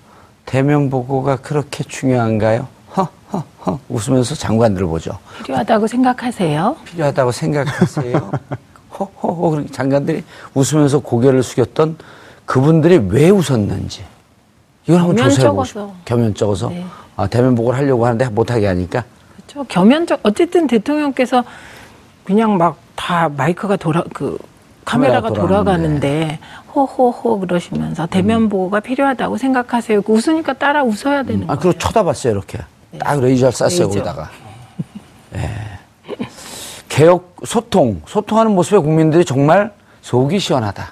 대면 보고가 그렇게 중요한가요? 허허허 웃으면서 장관들을 보죠. 필요하다고 생각하세요? 필요하다고 생각하세요? 허허허 장관들이 웃으면서 고개를 숙였던 그분들이 왜 웃었는지 이걸 한번 조사해보고 겸연쩍어서. 싶어요. 겸연쩍어서 네. 아, 대면 보고를 하려고 하는데 못하게 하니까 그렇죠. 겸연적 어쨌든 대통령께서 그냥 막 다 마이크가 돌아 그 카메라가 돌아가는데 호호호 그러시면서 대면 보고가 필요하다고 생각하세요. 그 웃으니까 따라 웃어야 되는 아, 거예요. 그리고 쳐다봤어요, 이렇게. 딱 레이저를 쐈어요, 레이저. 거기다가. 예. 개혁, 소통, 소통하는 모습에 국민들이 정말 속이 시원하다.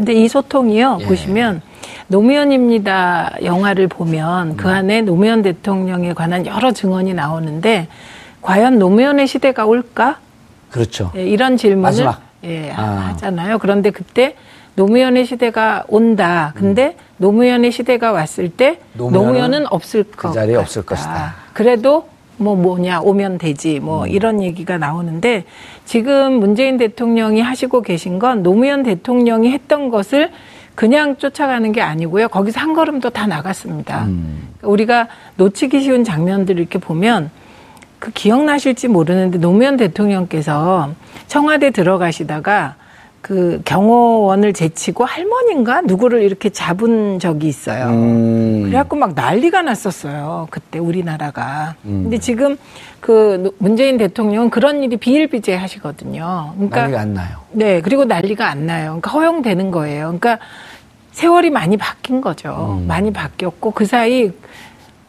근데 이 소통이요 예. 보시면 노무현입니다 영화를 보면 음. 그 안에 노무현 대통령에 관한 여러 증언이 나오는데 과연 노무현의 시대가 올까? 그렇죠. 예, 이런 질문을 마지막. 예, 아. 하잖아요. 그런데 그때 노무현의 시대가 온다. 근데 노무현의 시대가 왔을 때 음. 노무현은 노무현은 없을 그 것 자리에 같다. 없을 것이다. 그래도 뭐 뭐냐 오면 되지 뭐 음. 이런 얘기가 나오는데 지금 문재인 대통령이 하시고 계신 건 노무현 대통령이 했던 것을 그냥 쫓아가는 게 아니고요. 거기서 한 걸음 더 다 나갔습니다. 음. 우리가 놓치기 쉬운 장면들을 이렇게 보면 그 기억나실지 모르는데 노무현 대통령께서 청와대 들어가시다가 그 경호원을 제치고 할머니인가 누구를 이렇게 잡은 적이 있어요. 음. 그래갖고 막 난리가 났었어요. 그때 우리나라가. 음. 근데 지금 그 노- 문재인 대통령은 그런 일이 비일비재 하시거든요. 그러니까 난리가 안 나요. 네, 그리고 난리가 안 나요. 그러니까 허용되는 거예요. 그러니까 세월이 많이 바뀐 거죠. 음. 많이 바뀌었고 그 사이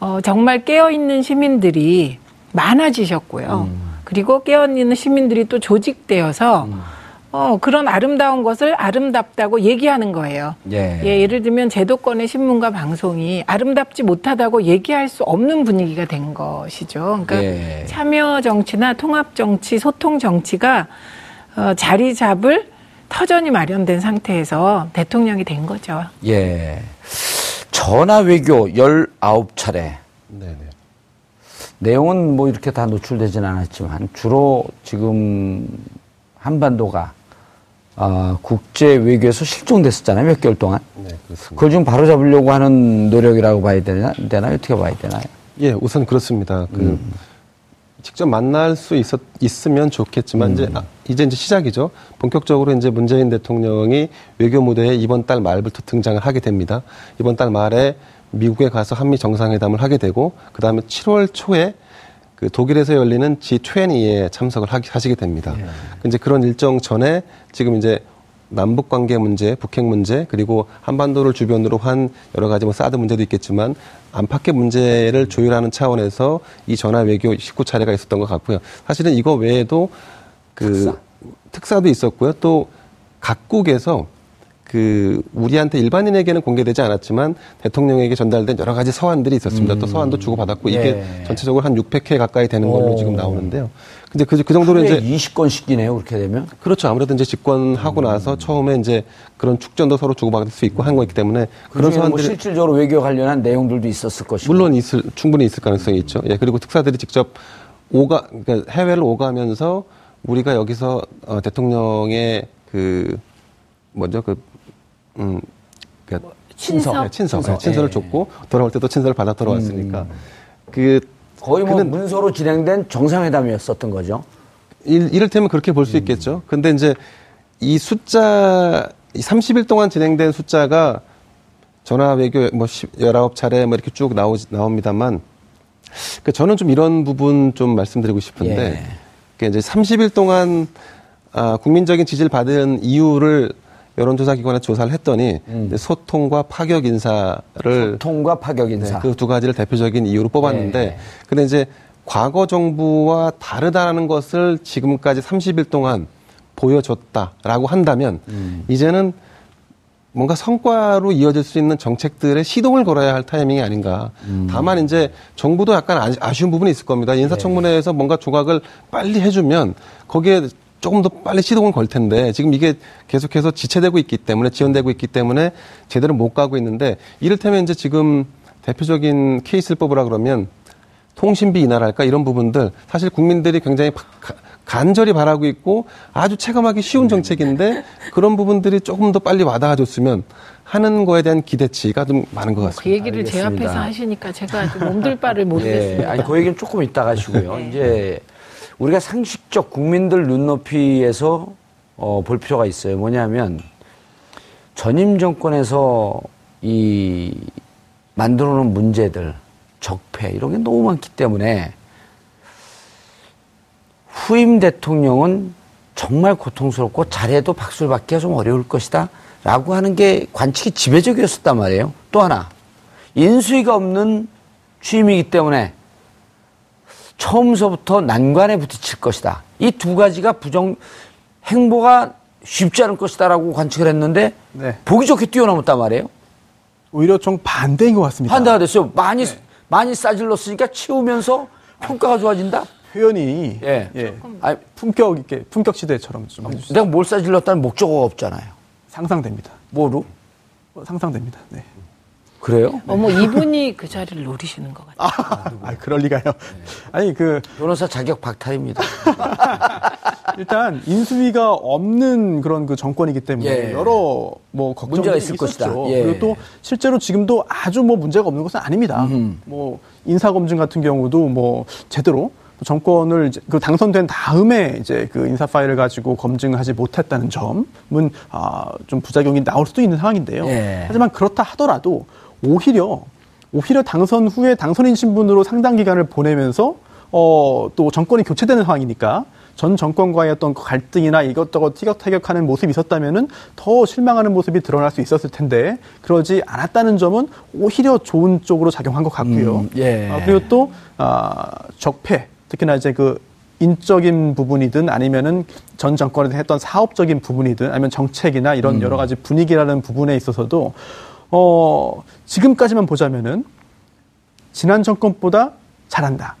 어, 정말 깨어 있는 시민들이 많아지셨고요. 음. 그리고 깨어 있는 시민들이 또 조직되어서 어, 그런 아름다운 것을 아름답다고 얘기하는 거예요. 예. 예, 예를 들면 제도권의 신문과 방송이 아름답지 못하다고 얘기할 수 없는 분위기가 된 것이죠. 그러니까 예. 참여 정치나 통합 정치, 소통 정치가 어, 자리 잡을 터전이 마련된 상태에서 대통령이 된 거죠. 예. 전화 외교 19차례. 네네. 내용은 뭐 이렇게 다 노출되진 않았지만 주로 지금 한반도가 아, 국제 외교에서 실종됐었잖아요. 몇 개월 동안. 네, 그렇습니다. 그걸 좀 바로 잡으려고 하는 노력이라고 봐야 되나, 되나요? 어떻게 봐야 되나요? 예, 우선 그렇습니다. 그 음. 직접 만날 수 있었, 있으면 좋겠지만 이제 아, 이제 이제 시작이죠. 본격적으로 이제 문재인 대통령이 외교 무대에 이번 달 말부터 등장을 하게 됩니다. 이번 달 말에 미국에 가서 한미 정상회담을 하게 되고 그다음에 7월 초에 그 독일에서 열리는 G20에 참석을 하시게 됩니다. 그 이제 그런 일정 전에 지금 이제 남북 관계 문제, 북핵 문제, 그리고 한반도를 주변으로 한 여러 가지 뭐 사드 문제도 있겠지만 안팎의 문제를 조율하는 차원에서 이 전화 외교 19차례가 있었던 것 같고요. 사실은 이거 외에도 그 특사. 도 있었고요. 또 각국에서 그 우리한테 일반인에게는 공개되지 않았지만 대통령에게 전달된 여러 가지 서한들이 있었습니다. 또 서한도 주고받았고 이게 예. 전체적으로 한 600회 가까이 되는 걸로 오. 지금 나오는데요. 근데 그, 그 정도로 이제 20건씩이네요. 그렇게 되면. 그렇죠. 아무래도 이제 집권하고 음. 나서 처음에 이제 그런 축전도 서로 주고받을 수 있고 한 거기 때문에 그런 그런 뭐 사안들이 실질적으로 외교 관련한 내용들도 있었을 것이고. 물론 있을 충분히 있을 가능성이 있죠. 예, 그리고 특사들이 직접 오가 그러니까 해외를 오가면서 우리가 여기서 어, 대통령의 그 뭐죠 그 음, 그러니까 친서? 네, 친서, 친서. 네, 친서를 예. 줬고 돌아올 때도 친서를 받아 돌아왔으니까 그 거의 뭐 문서로 진행된 정상회담이었었던 거죠. 일, 이를테면 그렇게 볼 수 있겠죠. 근데 이제 이 숫자, 이 30일 동안 진행된 숫자가 전화 외교 뭐 10, 19차례 뭐 이렇게 쭉 나오, 나옵니다만 그 저는 좀 이런 부분 좀 말씀드리고 싶은데 예. 그 이제 30일 동안 아, 국민적인 지지를 받은 이유를 여론조사 기관에 조사를 했더니 이제 소통과 파격 인사를 소통과 파격 인사. 그두 가지를 대표적인 이유로 뽑았는데, 네. 근데 이제 과거 정부와 다르다는 것을 지금까지 30일 동안 보여줬다라고 한다면, 음. 이제는 뭔가 성과로 이어질 수 있는 정책들의 시동을 걸어야 할 타이밍이 아닌가. 음. 다만 이제 정부도 약간 아- 아쉬운 부분이 있을 겁니다. 인사청문회에서 뭔가 조각을 빨리 해주면 거기에 조금 더 빨리 시동을 걸 텐데 지금 이게 계속해서 지체되고 있기 때문에 지연되고 있기 때문에 제대로 못 가고 있는데 이를테면 이제 지금 대표적인 케이스를 뽑으라 그러면 통신비 인하랄까 이런 부분들 사실 국민들이 굉장히 간절히 바라고 있고 아주 체감하기 쉬운 정책인데 그런 부분들이 조금 더 빨리 와닿아줬으면 하는 거에 대한 기대치가 좀 많은 것그 같습니다. 얘기를 제 알겠습니다. 앞에서 하시니까 제가 좀 몸둘 바를 예, 모르겠습니다. 아니 그 얘기는 조금 이따가 하시고요. 이제 우리가 상식적 국민들 눈높이에서 어, 볼 필요가 있어요. 뭐냐면 전임 정권에서 이 만들어 놓은 문제들, 적폐 이런 게 너무 많기 때문에 후임 대통령은 정말 고통스럽고 잘해도 박수를 받기가 좀 어려울 것이다. 라고 하는 게 관측이 지배적이었었단 말이에요. 또 하나, 인수위가 없는 취임이기 때문에 처음서부터 난관에 부딪힐 것이다. 이 두 가지가 부정, 행보가 쉽지 않을 것이다라고 관측을 했는데 네. 보기 좋게 뛰어넘었단 말이에요. 오히려 좀 반대인 것 같습니다. 반대가 됐어요. 많이, 많이 싸질렀으니까 치우면서 평가가 좋아진다? 표현이 예. 예. 아니, 품격 있게 품격 시대처럼 좀 해주세요. 내가 뭘 싸질렀다는 목적어가 없잖아요. 상상됩니다. 뭐로? 어, 상상됩니다. 네. 그래요? 어머 이분이 그 자리를 노리시는 것 같아요. 아, 그럴 리가요. 아니 그 변호사 자격 박탈입니다. 일단 인수위가 없는 그런 그 정권이기 때문에 예. 여러 뭐 걱정이 문제가 있을 있었죠. 것이다. 예. 그리고 또 실제로 지금도 아주 뭐 문제가 없는 것은 아닙니다. 뭐 인사 검증 같은 경우도 뭐 제대로 정권을 이제 그 당선된 다음에 이제 그 인사 파일을 가지고 검증하지 못했다는 점은 아좀 부작용이 나올 수도 있는 상황인데요. 예. 하지만 그렇다 하더라도 오히려 오히려 당선 후에 당선인 신분으로 상당 기간을 보내면서 어, 또 정권이 교체되는 상황이니까 전 정권과의 어떤 그 갈등이나 이것저것 티격태격하는 모습이 있었다면은 더 실망하는 모습이 드러날 수 있었을 텐데 그러지 않았다는 점은 오히려 좋은 쪽으로 작용한 것 같고요. 음, 예. 아, 그리고 또 아, 적폐 특히나 이제 그 인적인 부분이든 아니면은 전 정권에서 했던 사업적인 부분이든 아니면 정책이나 이런 음. 여러 가지 분위기라는 부분에 있어서도 어 지금까지만 보자면은 지난 정권보다 잘한다.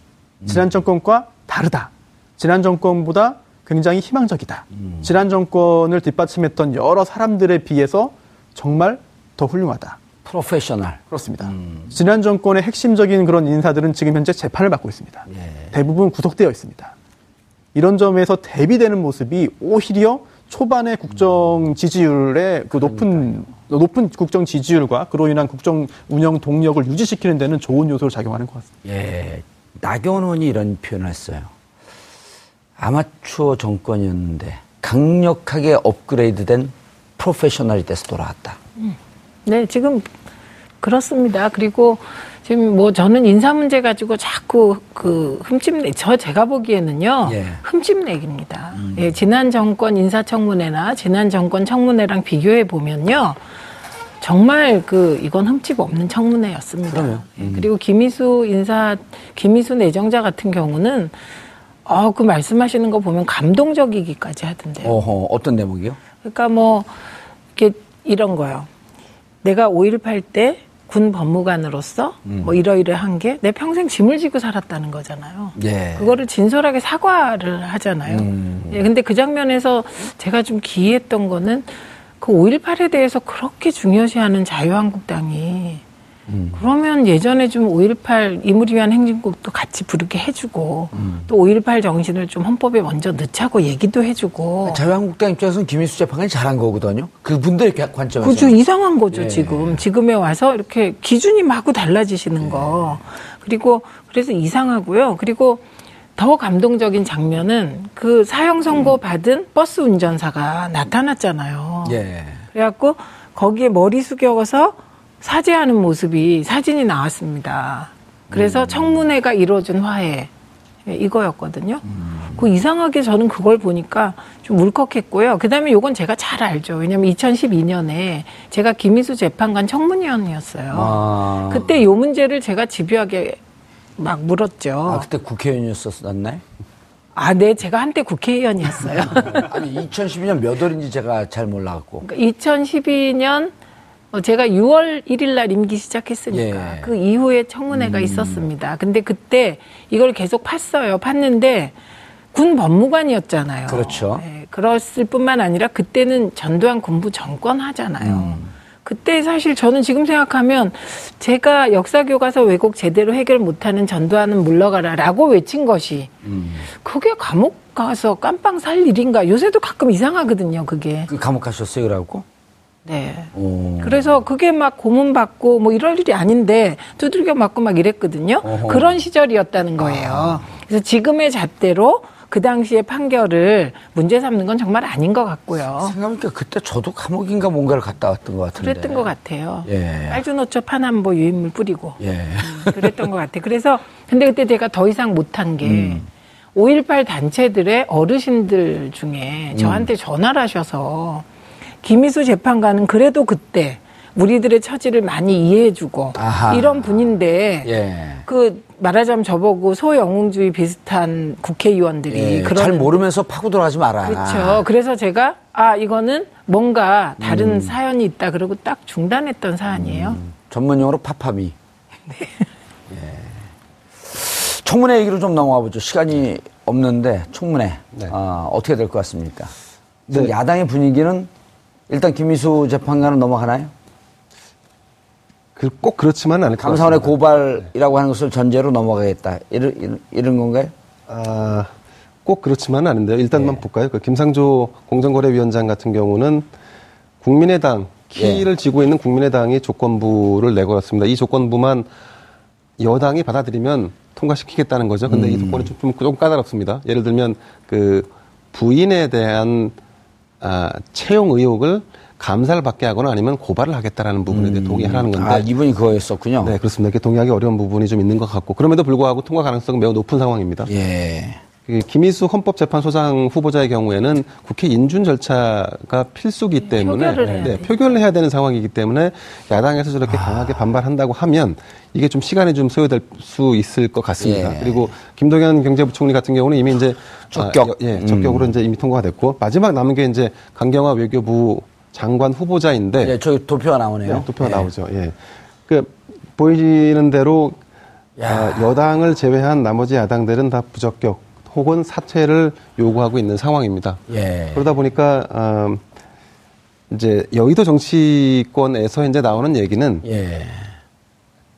지난 정권과 다르다. 지난 정권보다 굉장히 희망적이다. 지난 정권을 뒷받침했던 여러 사람들에 비해서 정말 더 훌륭하다. 프로페셔널. 그렇습니다. 지난 정권의 핵심적인 그런 인사들은 지금 현재 재판을 받고 있습니다. 대부분 구속되어 있습니다. 이런 점에서 대비되는 모습이 오히려 초반의 국정 지지율의 그 높은 높은 국정 지지율과 그로 인한 국정 운영 동력을 유지시키는 데는 좋은 요소로 작용하는 것 같습니다. 예. 나경원 의원이 이런 표현을 했어요. 아마추어 정권이었는데 강력하게 업그레이드된 프로페셔널이 돼서 돌아왔다. 네, 지금 그렇습니다. 그리고 지금 뭐 저는 인사 문제 가지고 자꾸 그 흠집내, 저 제가 보기에는요, 예. 흠집내기입니다. 예, 지난 정권 인사청문회나 지난 정권 청문회랑 비교해 보면요, 정말 그 이건 흠집 없는 청문회였습니다. 예, 그리고 김희수 인사, 김희수 내정자 같은 경우는 어, 그 말씀하시는 거 보면 감동적이기까지 하던데요. 어허, 어떤 대목이요? 그러니까 뭐 이렇게 이런 거요. 내가 5.18 때 군 법무관으로서 음. 뭐 이러이러한 게 내 평생 짐을 지고 살았다는 거잖아요. 예. 그거를 진솔하게 사과를 하잖아요. 음. 예, 근데 그 장면에서 제가 좀 기이했던 거는 그 5.18에 대해서 그렇게 중요시하는 자유한국당이 음. 그러면 예전에 좀 5.18 이물을 위한 행진곡도 같이 부르게 해주고 음. 또5.18 정신을 좀 헌법에 먼저 넣자고 얘기도 해주고 자유한국당 입장에서는 김인수 재판관이 잘한 거거든요. 그분들의 관점에서. 그죠 이상한 거죠 예. 지금 지금에 와서 이렇게 기준이 마구 달라지시는 거 그리고 그래서 이상하고요 그리고 더 감동적인 장면은 그 사형 선고 받은 버스 운전사가 나타났잖아요. 예. 그래갖고 거기에 머리 숙여서 사죄하는 모습이 사진이 나왔습니다. 그래서 청문회가 이루어진 화해 예, 이거였거든요. 그 이상하게 저는 그걸 보니까 좀 울컥했고요. 그다음에 요건 제가 잘 알죠. 왜냐하면 2012년에 제가 김희수 재판관 청문위원이었어요. 아. 그때 요 문제를 제가 집요하게 막 물었죠. 아, 그때 국회의원이었었나요? 아, 네, 제가 한때 국회의원이었어요. 아니, 2012년 몇 월인지 제가 잘 몰라갖고. 2012년 어, 제가 6월 1일 날 임기 시작했으니까 예. 그 이후에 청문회가 음. 있었습니다. 근데 그때 이걸 계속 팠어요. 팠는데 군 법무관이었잖아요. 그렇죠. 예, 그랬을 뿐만 아니라 그때는 전두환 군부 정권 하잖아요. 음. 그때 사실 저는 지금 생각하면 제가 역사 교과서 왜곡 제대로 해결 못하는 전두환은 물러가라라고 외친 것이 음. 그게 감옥 가서 깜빵 살 일인가 요새도 가끔 이상하거든요 그게 그 감옥 가셨어요, 그래갖고? 네 오. 그래서 그게 막 고문받고 뭐 이럴 일이 아닌데 두들겨 맞고 막 이랬거든요 어허. 그런 시절이었다는 거예요 그래서 지금의 잣대로 그 당시의 판결을 문제 삼는 건 정말 아닌 것 같고요 생각해보니까 그때 저도 감옥인가 뭔가를 갔다 왔던 것 같은데. 그랬던 것 같아요 예. 빨주노초 파남보 유인물 뿌리고 예. 그랬던 것 같아요. 그래서 근데 그때 제가 더 이상 못한 게 음. 5.18 단체들의 어르신들 중에 저한테 전화를 하셔서 김희수 재판관은 그래도 그때 우리들의 처지를 많이 이해해주고 아하. 이런 분인데 예. 그 말하자면 저보고 소영웅주의 비슷한 국회의원들이 예. 그런 잘 모르면서 파고 들어가지 마라. 그렇죠. 그래서 제가 아 이거는 뭔가 다른 음. 사연이 있다 그러고 딱 중단했던 사안이에요. 전문용어로 파파미. 네. 예. 청문회 얘기로 좀 넘어가 보죠. 시간이 없는데 청문회 네. 아, 어떻게 될 것 같습니까? 지금 야당의 분위기는 일단 김미수 재판관은 넘어가나요? 그 꼭 그렇지만은 않을 것 감사원의. 고발이라고 하는 것을 전제로 넘어가겠다. 이런, 이런, 이런 건가요? 아, 꼭 그렇지만은 않은데요. 일단만 예. 볼까요? 그 김상조 공정거래위원장 같은 경우는 국민의당 키를 쥐고 있는 국민의당이 조건부를 내걸었습니다. 이 조건부만 여당이 받아들이면 통과시키겠다는 거죠. 근데 이 조건이 좀, 좀, 좀 까다롭습니다. 예를 들면 그 부인에 대한 아, 채용 의혹을 감사를 받게 하거나 아니면 고발을 하겠다라는 부분에 대해 동의하라는 건데 아, 이분이 그거였었군요. 네, 그렇습니다. 이렇게 동의하기 어려운 부분이 좀 있는 것 같고 그럼에도 불구하고 통과 가능성은 매우 높은 상황입니다. 예. 그 김희수 헌법재판소장 후보자의 경우에는 국회 인준 절차가 필수기 때문에 표결을 해야 네. 표결을 해야 되는 상황이기 때문에 야당에서 저렇게 강하게 반발한다고 하면 이게 좀 시간이 좀 소요될 수 있을 것 같습니다. 예. 그리고 김동연 경제부총리 같은 경우는 이미 이제 적격. 아, 예, 적격으로 이제 이미 통과가 됐고 마지막 남은 게 이제 강경화 외교부 장관 후보자인데 예, 저기 도표가 나오네요. 네, 도표가 예. 나오죠. 예. 그 보이시는 대로 야. 아, 여당을 제외한 나머지 야당들은 다 부적격 혹은 사퇴를 요구하고 있는 상황입니다. 예. 그러다 보니까 아, 이제 여의도 정치권에서 이제 나오는 얘기는 예.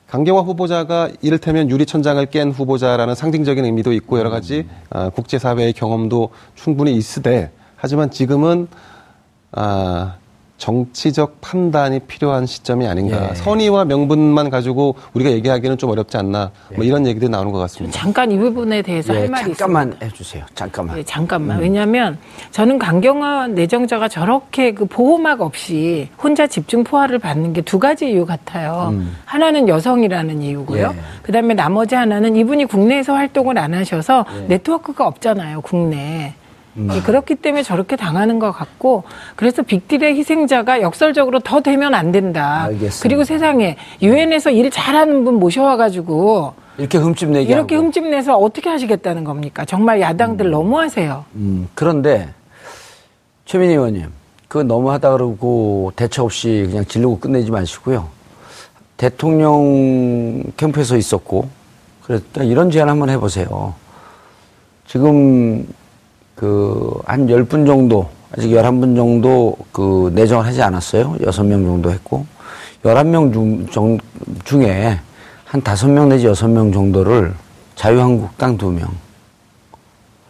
강경화 후보자가 이를테면 유리천장을 깬 후보자라는 상징적인 의미도 있고 여러 가지 아, 국제사회의 경험도 충분히 있으되 하지만 지금은 아, 정치적 판단이 필요한 시점이 아닌가. 예. 선의와 명분만 가지고 우리가 얘기하기는 좀 어렵지 않나. 뭐 이런 얘기들이 나오는 것 같습니다. 잠깐 이 부분에 대해서 예, 할 말이 잠깐만 있습니다. 해주세요. 잠깐만. 예, 잠깐만. 왜냐하면 저는 강경화 내정자가 저렇게 그 보호막 없이 혼자 집중 포화를 받는 게 두 가지 이유 같아요. 하나는 여성이라는 이유고요. 예. 그다음에 나머지 하나는 이분이 국내에서 활동을 안 하셔서 네트워크가 없잖아요. 국내 에. 예, 그렇기 때문에 저렇게 당하는 것 같고 그래서 빅딜의 희생자가 역설적으로 더 되면 안 된다. 알겠습니다. 그리고 세상에 유엔에서 일 잘하는 분 모셔와가지고 이렇게 흠집 내기 이렇게 하고. 흠집 내서 어떻게 하시겠다는 겁니까? 정말 야당들 너무하세요. 음, 그런데 최민희 의원님, 그 너무하다 그러고 대처 없이 그냥 지르고 끝내지 마시고요. 대통령 캠프에서 있었고, 그랬다 이런 제안 한번 해보세요. 지금 그한 10분 정도, 아직 11분 정도 그 내정을 하지 않았어요. 6명 정도 했고, 11명 중, 정, 중에 한 5명 내지 6명 정도를 자유한국당 2명,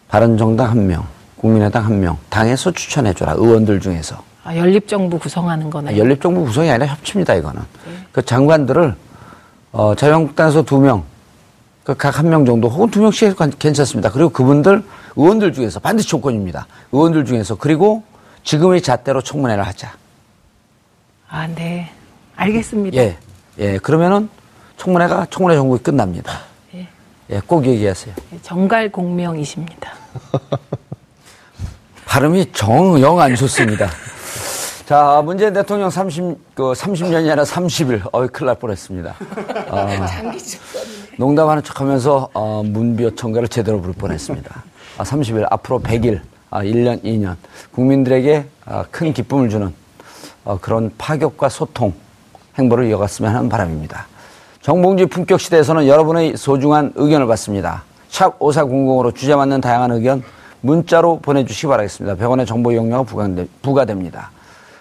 바른정당 한 명, 국민의당 한 명, 당에서 추천해줘라. 의원들 중에서. 아, 연립정부 구성하는 거네. 연립정부 구성이 아니라 협치입니다, 이거는. 그 장관들을, 어, 자유한국당에서 두 명, 그 각 한 명 정도, 혹은 두 명씩 괜찮습니다. 그리고 그분들, 의원들 중에서, 반드시 조건입니다. 의원들 중에서, 그리고 지금의 잣대로 청문회를 하자. 아, 네. 알겠습니다. 예, 예, 그러면은 청문회가, 청문회 정국이 끝납니다. 예. 예, 꼭 얘기하세요. 정갈 공명이십니다. 발음이 정, 영 안 좋습니다. 자, 문재인 대통령 30, 그 30년이 아니라 30일. 어이, 큰일 날 뻔했습니다. 어, 농담하는 척 하면서, 어, 문비어 청가를 제대로 부를 뻔 했습니다. 아, 30일, 앞으로 100일, 아, 1년, 2년. 국민들에게 아, 큰 기쁨을 주는 어, 그런 파격과 소통, 행보를 이어갔으면 하는 바람입니다. 정봉주 품격 시대에서는 여러분의 소중한 의견을 받습니다. 샵 5400으로 주제 맞는 다양한 의견 문자로 보내주시기 바라겠습니다. 100원의 정보 이용료가 부과됩니다.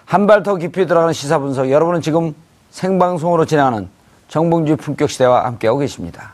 한 발 더 깊이 들어가는 시사 분석. 여러분은 지금 생방송으로 진행하는 정봉주 품격 시대와 함께하고 계십니다.